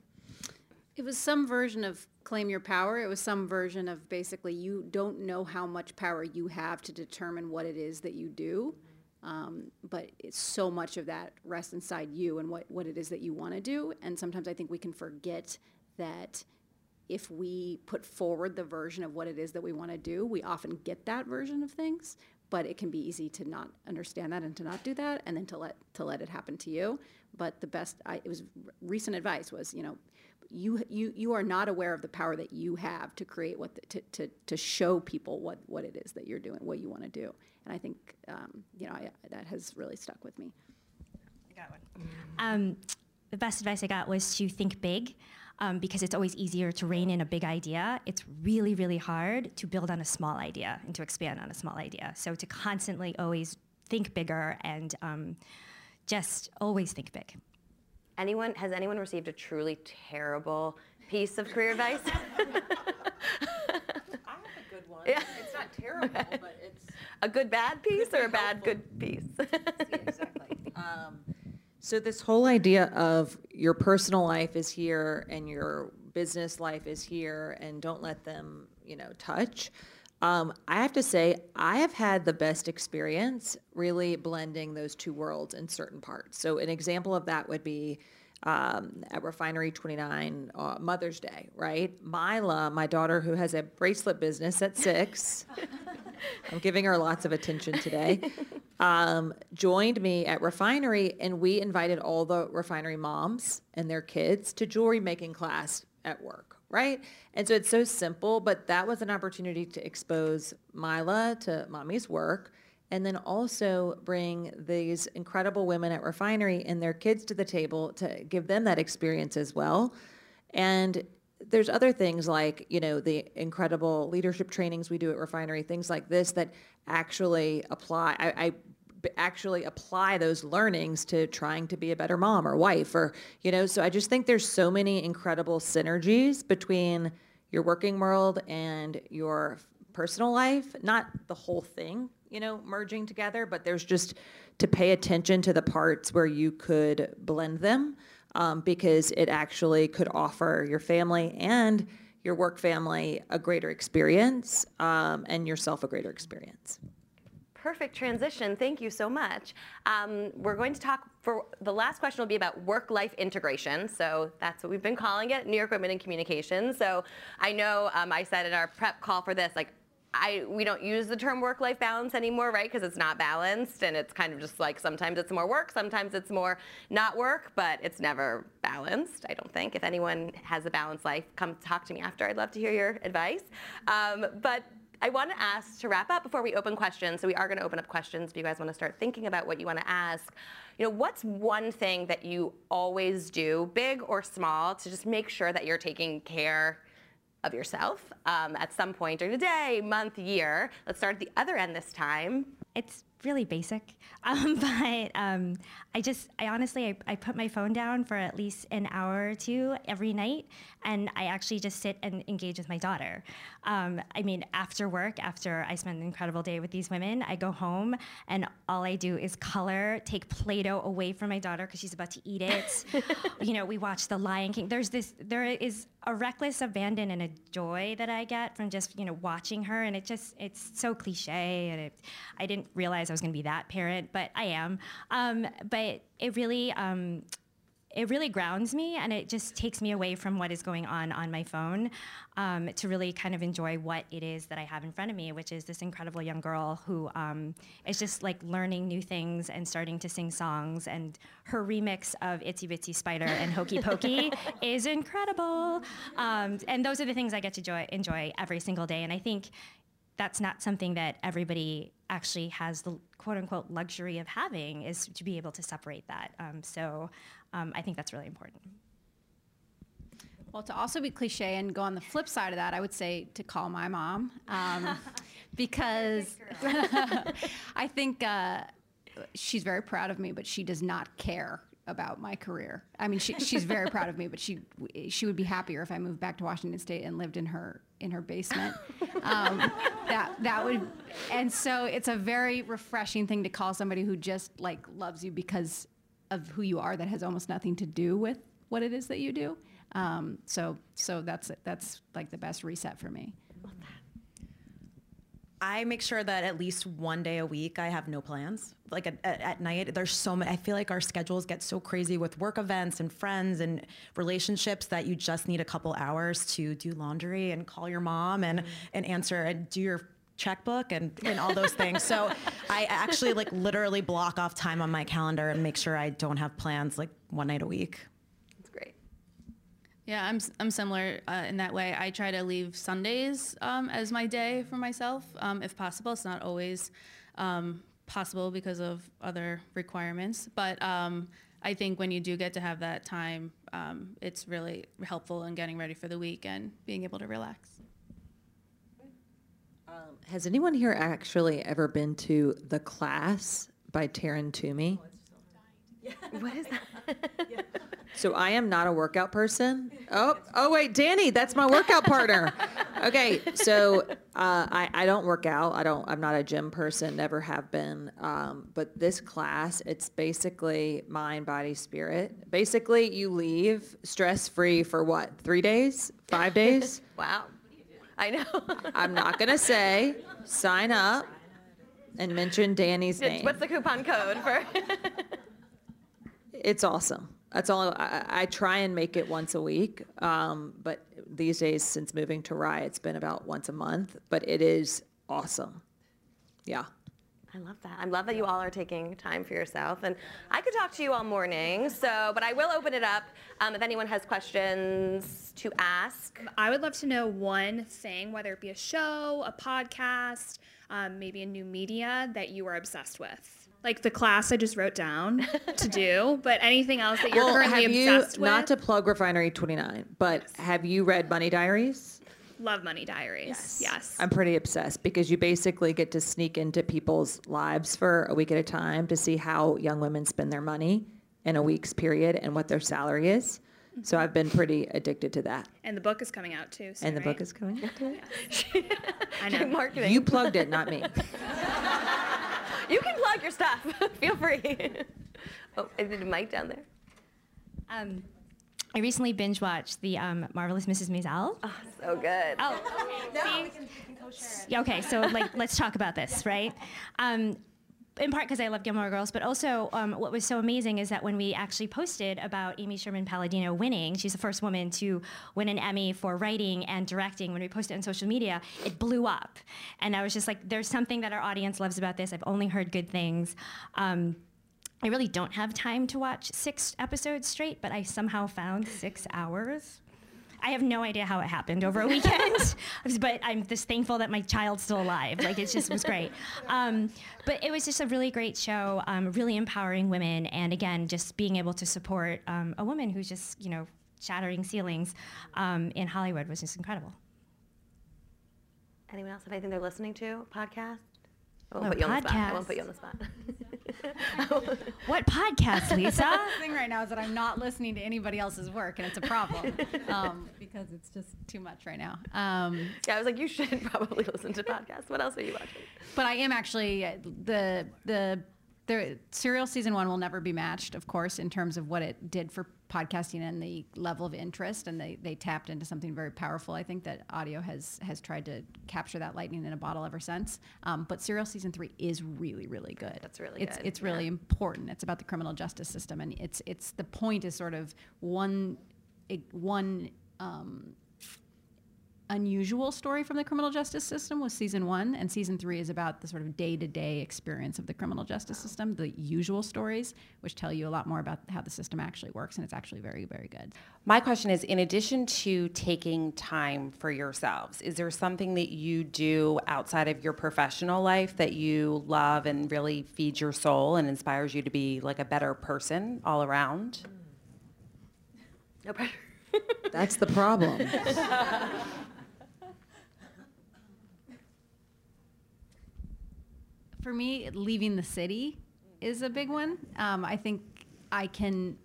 It was some version of claim your power. It was some version of basically you don't know how much power you have to determine what it is that you do. Um, but it's so much of that rests inside you and what, what it is that you want to do. And sometimes I think we can forget that if we put forward the version of what it is that we want to do, we often get that version of things. But it can be easy to not understand that and to not do that, and then to let to let it happen to you. But the best, I, it was recent advice was, you know, you you you are not aware of the power that you have to create what the, to, to to show people what what it is that you're doing, what you want to do. And I think um, you know I, that has really stuck with me. I got one. Um, the best advice I got was to think big. Um, because it's always easier to rein in a big idea. It's really, really hard to build on a small idea and to expand on a small idea. So to constantly always think bigger and um, just always think big. Anyone has anyone received a truly terrible piece of career advice? I have a good one. Yeah. It's not terrible, but it's a good bad piece or a bad good piece? exactly. Um, so this whole idea of your personal life is here and your business life is here, and don't let them, you know, touch. Um, I have to say, I have had the best experience really blending those two worlds in certain parts. So, an example of that would be um, at Refinery 29, uh, Mother's Day, right? Mila, my daughter, who has a bracelet business at six, I'm giving her lots of attention today, um, joined me at Refinery, and we invited all the Refinery moms and their kids to jewelry making class at work right? And so it's so simple, but that was an opportunity to expose Mila to mommy's work and then also bring these incredible women at Refinery and their kids to the table to give them that experience as well. And there's other things like, you know, the incredible leadership trainings we do at Refinery, things like this that actually apply. I, I actually apply those learnings to trying to be a better mom or wife or you know so i just think there's so many incredible synergies between your working world and your personal life. Not the whole thing you know merging together but there's just to pay attention to the parts where you could blend them um, because it actually could offer your family and your work family a greater experience um, and yourself a greater experience perfect transition. Thank you so much. Um, we're going to talk for the last question will be about work-life integration. So that's what we've been calling it, New York Women in Communications. So I know um, I said in our prep call for this, like I, we don't use the term work-life balance anymore, right? Because it's not balanced, and it's kind of just like sometimes it's more work, sometimes it's more not work, but it's never balanced. I don't think. If anyone has a balanced life, come talk to me after. I'd love to hear your advice. Um, but I want to ask to wrap up before we open questions. So we are going to open up questions if you guys want to start thinking about what you want to ask. You know, what's one thing that you always do, big or small, to just make sure that you're taking care of yourself um, at some point during the day, month, year? Let's start at the other end this time. It's really basic. Um, but um, I just, I honestly, I, I, put my phone down for at least an hour or two every night, and I actually just sit and engage with my daughter. Um, I mean, after work, after I spend an incredible day with these women, I go home and all I do is color, take Play-Doh away from my daughter because she's about to eat it. you know, we watch The Lion King. There's this, there is a reckless abandon and a joy that I get from just, you know, watching her, and it just, it's so cliche, and it, I didn't realize I was going to be that parent, but I am. Um, but it really, um, it really grounds me and it just takes me away from what is going on on my phone um, to really kind of enjoy what it is that I have in front of me, which is this incredible young girl who um, is just like learning new things and starting to sing songs. And her remix of Itsy Bitsy Spider and Hokey Pokey is incredible. Um, and those are the things I get to enjoy, enjoy every single day. And I think that's not something that everybody actually has the quote unquote luxury of having is to be able to separate that. Um, so um, I think that's really important. Well, to also be cliche and go on the flip side of that, I would say to call my mom um, because I think uh, she's very proud of me, but she does not care about my career. I mean, she, she's very proud of me, but she she would be happier if I moved back to Washington State and lived in her in her basement. Um, that that would, and so it's a very refreshing thing to call somebody who just like loves you because of who you are that has almost nothing to do with what it is that you do. Um, so so that's that's like the best reset for me. I make sure that at least one day a week I have no plans. Like at, at, at, night, there's so many. I feel like our schedules get so crazy with work events and friends and relationships that you just need a couple hours to do laundry and call your mom and, mm. and answer and do your checkbook and, and all those things. So I actually like literally block off time on my calendar and make sure I don't have plans like one night a week. Yeah, I'm, I'm similar uh, in that way. I try to leave Sundays um, as my day for myself, um, if possible. It's not always um, possible because of other requirements, but um, I think when you do get to have that time, um, it's really helpful in getting ready for the week and being able to relax. Um, has anyone here actually ever been to The Class by Taryn Toomey? Oh, what is that? So I am not a workout person. Oh, oh wait, Danny, that's my workout partner. Okay, so uh, I I don't work out. I don't. I'm not a gym person. Never have been. Um, but this class, it's basically mind, body, spirit. Basically, you leave stress free for what? Three days? Five days? wow. I know. I'm not gonna say. Sign up and mention Danny's name. What's the coupon code for? it's awesome. That's all. I, I, try and make it once a week, um, but these days, since moving to Rye, it's been about once a month. But it is awesome. Yeah. I love that. I love that you all are taking time for yourself. And I could talk to you all morning, so, but I will open it up um, if anyone has questions to ask. I would love to know one thing, whether it be a show, a podcast, um, maybe a new media that you are obsessed with like the class I just wrote down to do, but anything else that you're well, currently obsessed you, with? Not to plug Refinery 29, but yes. have you read Money Diaries? Love Money Diaries. Yes. yes. I'm pretty obsessed because you basically get to sneak into people's lives for a week at a time to see how young women spend their money in a week's period and what their salary is. Mm-hmm. So I've been pretty addicted to that. And the book is coming out too. Soon, and the right? book is coming out. I know. Marketing. You plugged it, not me. You can plug your stuff. Feel free. oh, is it a mic down there? Um, I recently binge watched the um, marvelous Mrs. Maisel. Oh, so good. Oh, no, we can, we can okay. So like, let's talk about this, right? Um, in part because I love Gilmore Girls, but also um, what was so amazing is that when we actually posted about Amy Sherman Palladino winning, she's the first woman to win an Emmy for writing and directing. When we posted on social media, it blew up, and I was just like, "There's something that our audience loves about this. I've only heard good things." Um, I really don't have time to watch six episodes straight, but I somehow found six hours. I have no idea how it happened over a weekend, but I'm just thankful that my child's still alive. Like it just was great. Um, but it was just a really great show, um, really empowering women, and again, just being able to support um, a woman who's just you know shattering ceilings um, in Hollywood was just incredible. Anyone else have anything they're listening to? Podcast? I won't, oh, put, you spot. I won't put you on the spot. what podcast, Lisa? the thing right now is that I'm not listening to anybody else's work, and it's a problem um, because it's just too much right now. Um, yeah, I was like, you should probably listen to podcasts. What else are you watching? But I am actually the the the serial season one will never be matched, of course, in terms of what it did for podcasting and the level of interest, and they, they tapped into something very powerful. I think that audio has has tried to capture that lightning in a bottle ever since. Um, but serial season three is really really good. That's really it's good. it's really yeah. important. It's about the criminal justice system, and it's it's the point is sort of one one. Um, unusual story from the criminal justice system was season one, and season three is about the sort of day to day experience of the criminal justice system, the usual stories, which tell you a lot more about how the system actually works, and it's actually very, very good. My question is in addition to taking time for yourselves, is there something that you do outside of your professional life that you love and really feeds your soul and inspires you to be like a better person all around? No pressure. That's the problem. For me, leaving the city is a big one. Um, I think I can.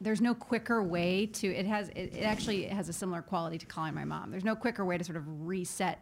There's no quicker way to. It has. It, it actually has a similar quality to calling my mom. There's no quicker way to sort of reset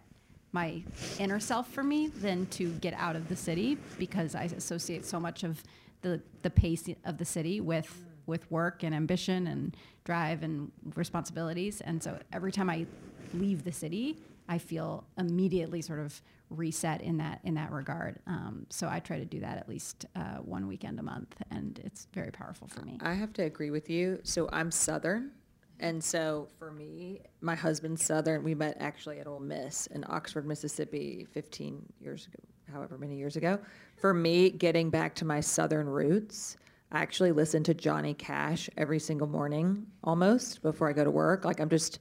my inner self for me than to get out of the city because I associate so much of the the pace of the city with with work and ambition and drive and responsibilities. And so every time I leave the city, I feel immediately sort of reset in that in that regard. Um, so I try to do that at least uh, one weekend a month, and it's very powerful for me. I have to agree with you. So I'm Southern. And so for me, my husband's Southern. We met actually at Ole Miss in Oxford, Mississippi 15 years ago, however many years ago. For me, getting back to my Southern roots, I actually listen to Johnny Cash every single morning almost before I go to work. Like I'm just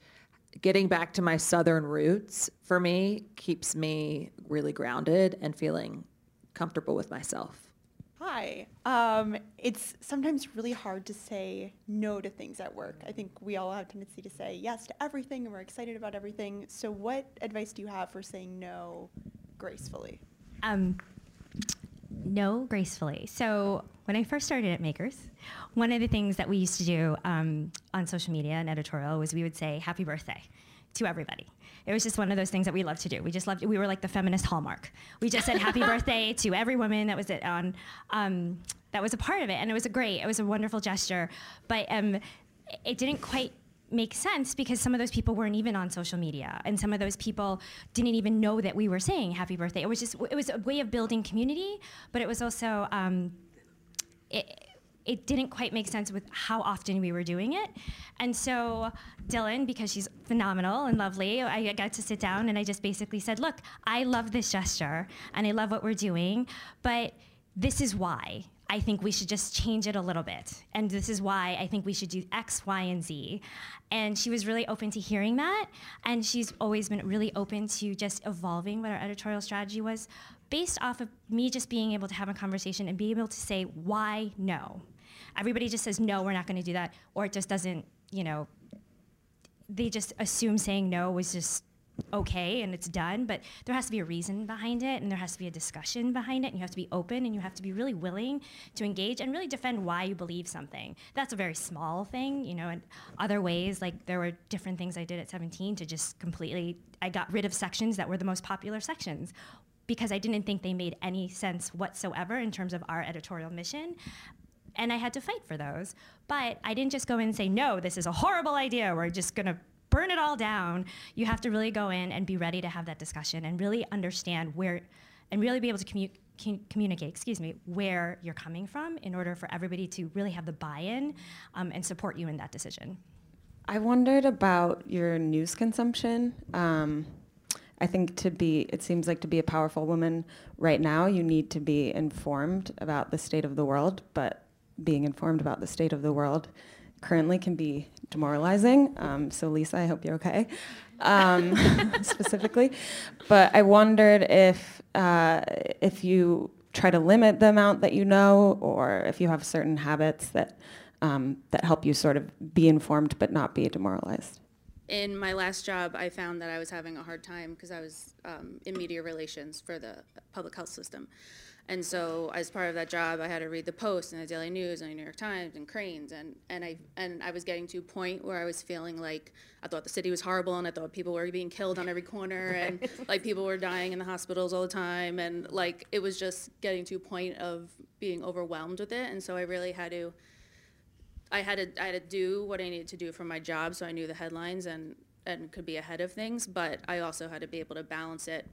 getting back to my Southern roots for me keeps me really grounded and feeling comfortable with myself. Hi. Um, it's sometimes really hard to say no to things at work. I think we all have a tendency to say yes to everything and we're excited about everything. So, what advice do you have for saying no gracefully? Um, no gracefully. So, when I first started at Makers, one of the things that we used to do um, on social media and editorial was we would say happy birthday to everybody. It was just one of those things that we loved to do. We just loved. We were like the feminist hallmark. We just said happy birthday to every woman that was it on. Um, that was a part of it, and it was a great. It was a wonderful gesture, but um, it didn't quite make sense because some of those people weren't even on social media and some of those people didn't even know that we were saying happy birthday it was just it was a way of building community but it was also um, it, it didn't quite make sense with how often we were doing it. And so Dyllan, because she's phenomenal and lovely, I got to sit down and I just basically said, look, I love this gesture and I love what we're doing, but this is why. I think we should just change it a little bit. And this is why I think we should do X, Y, and Z. And she was really open to hearing that. And she's always been really open to just evolving what our editorial strategy was based off of me just being able to have a conversation and be able to say, why no? Everybody just says, no, we're not going to do that. Or it just doesn't, you know, they just assume saying no was just okay and it's done, but there has to be a reason behind it and there has to be a discussion behind it and you have to be open and you have to be really willing to engage and really defend why you believe something. That's a very small thing, you know, and other ways, like there were different things I did at 17 to just completely, I got rid of sections that were the most popular sections because I didn't think they made any sense whatsoever in terms of our editorial mission and I had to fight for those. But I didn't just go in and say, no, this is a horrible idea. We're just going to burn it all down. You have to really go in and be ready to have that discussion and really understand where, and really be able to commu- communicate, excuse me, where you're coming from in order for everybody to really have the buy-in um, and support you in that decision. I wondered about your news consumption. Um, I think to be, it seems like to be a powerful woman right now, you need to be informed about the state of the world, but being informed about the state of the world currently can be demoralizing. Um, so Lisa, I hope you're okay, um, specifically. But I wondered if uh, if you try to limit the amount that you know, or if you have certain habits that um, that help you sort of be informed but not be demoralized. In my last job, I found that I was having a hard time because I was um, in media relations for the public health system. And so as part of that job, I had to read the Post and the Daily News and the New York Times and Crain's. And, and, I, and I was getting to a point where I was feeling like I thought the city was horrible and I thought people were being killed on every corner and like people were dying in the hospitals all the time. And like it was just getting to a point of being overwhelmed with it. And so I really had to, I had to, I had to do what I needed to do for my job so I knew the headlines and, and could be ahead of things. But I also had to be able to balance it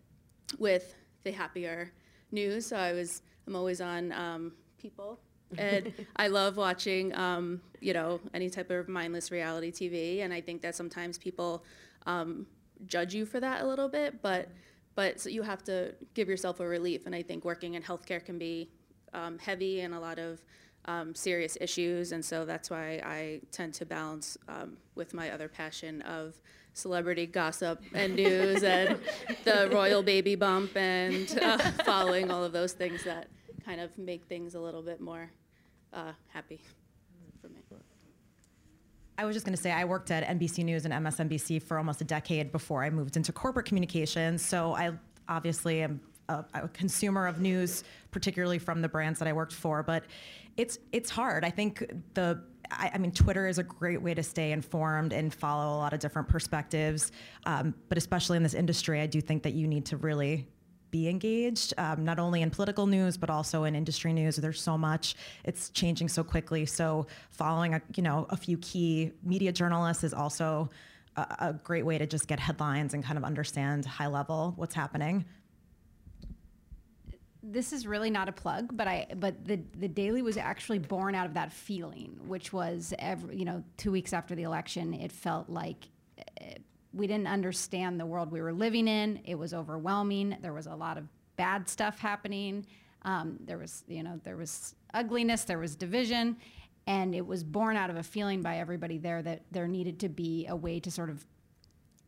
with the happier news, so I was I'm always on um, People, and I love watching um, you know any type of mindless reality TV, and I think that sometimes people um, judge you for that a little bit, but but so you have to give yourself a relief. And I think working in healthcare can be um, heavy and a lot of um, serious issues, and so that's why I tend to balance um, with my other passion of celebrity gossip and news and the royal baby bump and uh, following all of those things that kind of make things a little bit more uh, happy for me. I was just going to say I worked at NBC News and MSNBC for almost a decade before I moved into corporate communications. So I obviously am a, a, consumer of news, particularly from the brands that I worked for. But it's it's hard. I think the I, I mean, Twitter is a great way to stay informed and follow a lot of different perspectives. Um, but especially in this industry, I do think that you need to really be engaged, um, not only in political news but also in industry news. There's so much; it's changing so quickly. So following, a, you know, a few key media journalists is also a, a great way to just get headlines and kind of understand high level what's happening this is really not a plug, but I but the the daily was actually born out of that feeling, which was every you know two weeks after the election, it felt like uh, we didn't understand the world we were living in. It was overwhelming. There was a lot of bad stuff happening. Um, there was, you know, there was ugliness, there was division, and it was born out of a feeling by everybody there that there needed to be a way to sort of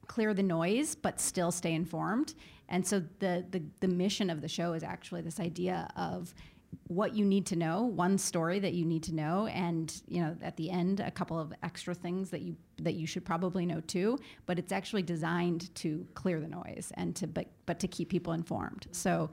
clear the noise but still stay informed. And so the the, the mission of the show is actually this idea of what you need to know, one story that you need to know, and you know at the end a couple of extra things that you that you should probably know too. But it's actually designed to clear the noise and to but but to keep people informed. So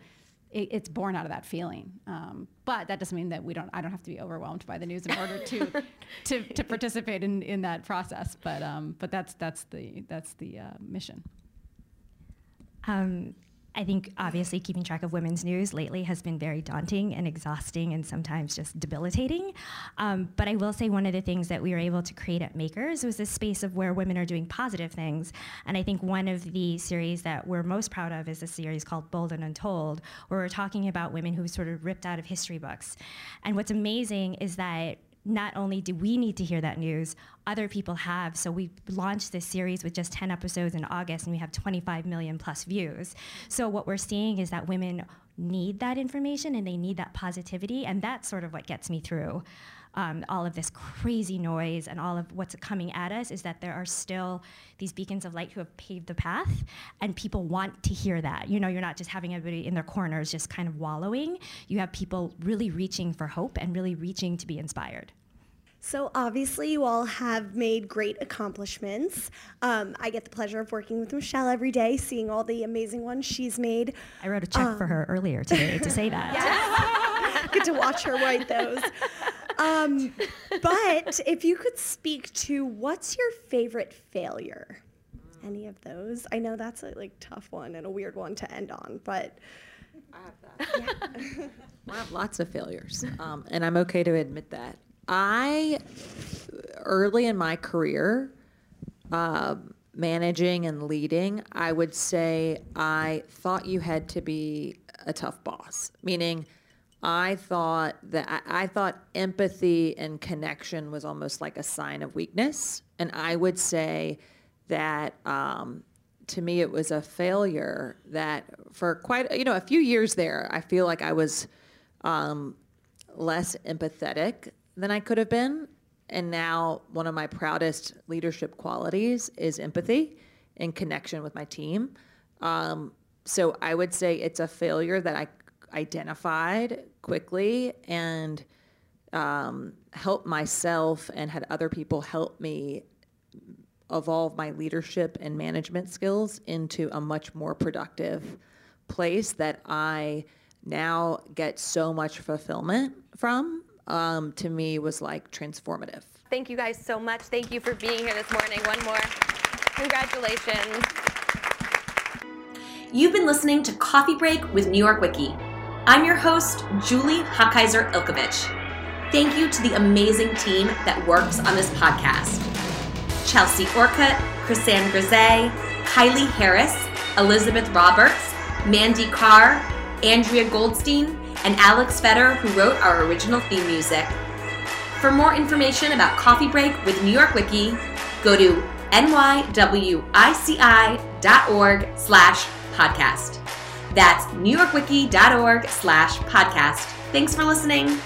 it, it's born out of that feeling. Um, but that doesn't mean that we don't. I don't have to be overwhelmed by the news in order to to, to participate in, in that process. But um, but that's that's the that's the uh, mission. Um, I think obviously keeping track of women's news lately has been very daunting and exhausting and sometimes just debilitating. Um, but I will say one of the things that we were able to create at Makers was this space of where women are doing positive things. And I think one of the series that we're most proud of is a series called Bold and Untold, where we're talking about women who sort of ripped out of history books. And what's amazing is that not only do we need to hear that news, other people have. So we launched this series with just 10 episodes in August, and we have 25 million plus views. So what we're seeing is that women need that information and they need that positivity, and that's sort of what gets me through. Um, all of this crazy noise and all of what's coming at us is that there are still these beacons of light who have paved the path, and people want to hear that. You know, you're not just having everybody in their corners just kind of wallowing. You have people really reaching for hope and really reaching to be inspired. So obviously you all have made great accomplishments. Um, I get the pleasure of working with Michelle every day, seeing all the amazing ones she's made. I wrote a check um, for her earlier today to say that. Yes. get to watch her write those. Um, but if you could speak to what's your favorite failure? Any of those? I know that's a like tough one and a weird one to end on, but I have that. Yeah. I have lots of failures, um, and I'm okay to admit that. I early in my career, uh, managing and leading, I would say I thought you had to be a tough boss. Meaning, I thought that I, I thought empathy and connection was almost like a sign of weakness, and I would say that. Um, to me, it was a failure that for quite you know a few years there, I feel like I was um, less empathetic than I could have been. And now, one of my proudest leadership qualities is empathy and connection with my team. Um, so I would say it's a failure that I identified quickly and um, helped myself and had other people help me evolve my leadership and management skills into a much more productive place that I now get so much fulfillment from um, to me was like transformative. Thank you guys so much. Thank you for being here this morning. One more. Congratulations. You've been listening to Coffee Break with New York Wiki. I'm your host, Julie Hochheiser Ilkovich. Thank you to the amazing team that works on this podcast Chelsea Orcutt, Chrisanne Grise, Kylie Harris, Elizabeth Roberts, Mandy Carr, Andrea Goldstein, and Alex Fetter, who wrote our original theme music. For more information about Coffee Break with New York Wiki, go to nywici.org slash podcast. That's newyorkwiki.org slash podcast. Thanks for listening.